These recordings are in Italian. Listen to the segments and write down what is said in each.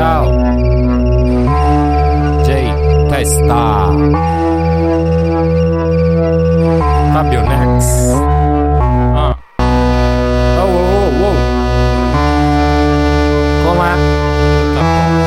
Ciao. J Testa. Fabio Next. Ah. Oh, oh, oh, oh. Com'è? Ah.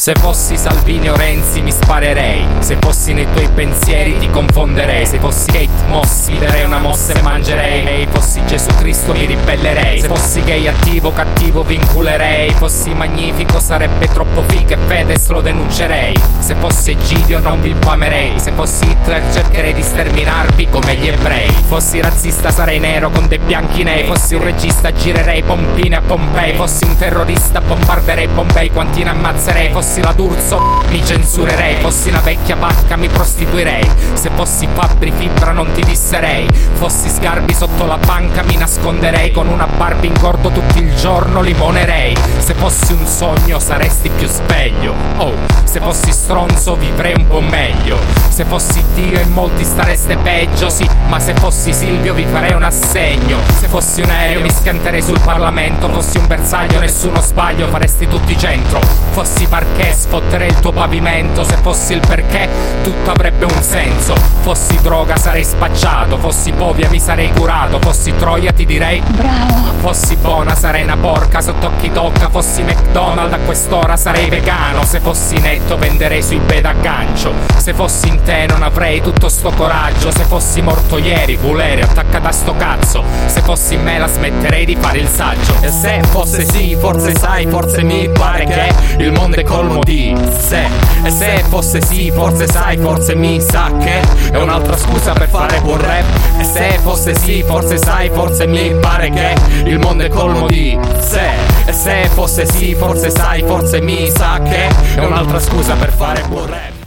Se fossi Salvini o Renzi mi sparerei Se fossi nei tuoi pensieri ti confonderei. Se fossi Kate Moss mi darei una mossa e mangerei. Se fossi Gesù Cristo mi ribellerei. Se fossi gay attivo cattivo vinculerei. Fossi magnifico sarebbe troppo figo e Fedez lo denuncerei Se fossi Egidio non vi infamerei. Se fossi Hitler cercherei di sterminarvi come gli ebrei. Fossi razzista sarei nero con dei bianchi nei. Fossi un regista girerei pompine a Pompei. Fossi un terrorista bombarderei Pompei Quanti ne ammazzerei? Fossi la D'Urso mi censurerei. Fossi una vecchia vacca mi prostituirei. Se fossi Fabri Fibra non ti disserei. Fossi Sgarbi sotto la banca mi nasconderei. Con una Barbie in gordo tutto il giorno limonerei. Se fossi un sogno saresti più sveglio. Oh, se fossi stronzo vivrei un po' meglio Se fossi Dio in molti stareste peggio Sì, ma se fossi Silvio vi farei un assegno. Se fossi un aereo mi schianterei sul Parlamento. Fossi un bersaglio nessuno sbaglio faresti tutti centro. Fossi parquet sfotterei il tuo pavimento. Se fossi il perché tutto avrebbe un senso. Fossi droga sarei spacciato. Fossi povia mi sarei curato. Fossi Troia ti direi Bravo. Fossi buona sarei una porca. Sotto occhi tocca Fossi McDonald's a quest'ora sarei vegano. Se fossi netto venderei sui bed a gancio. Se fossi in te non avrei tutto sto coraggio. Se fossi morto ieri, vulere attaccata a sto cazzo. Se fossi me la smetterei di fare il saggio. E se fosse sì, forse sai, forse mi pare che Il mondo è colmo di se E se fosse sì, forse sai, forse mi sa che È un'altra scusa per fare buon rap. E se fosse sì, forse sai, forse mi pare che Il mondo è colmo di se E se fosse sì, forse sai, forse mi sa che È un'altra scusa per fare buon rap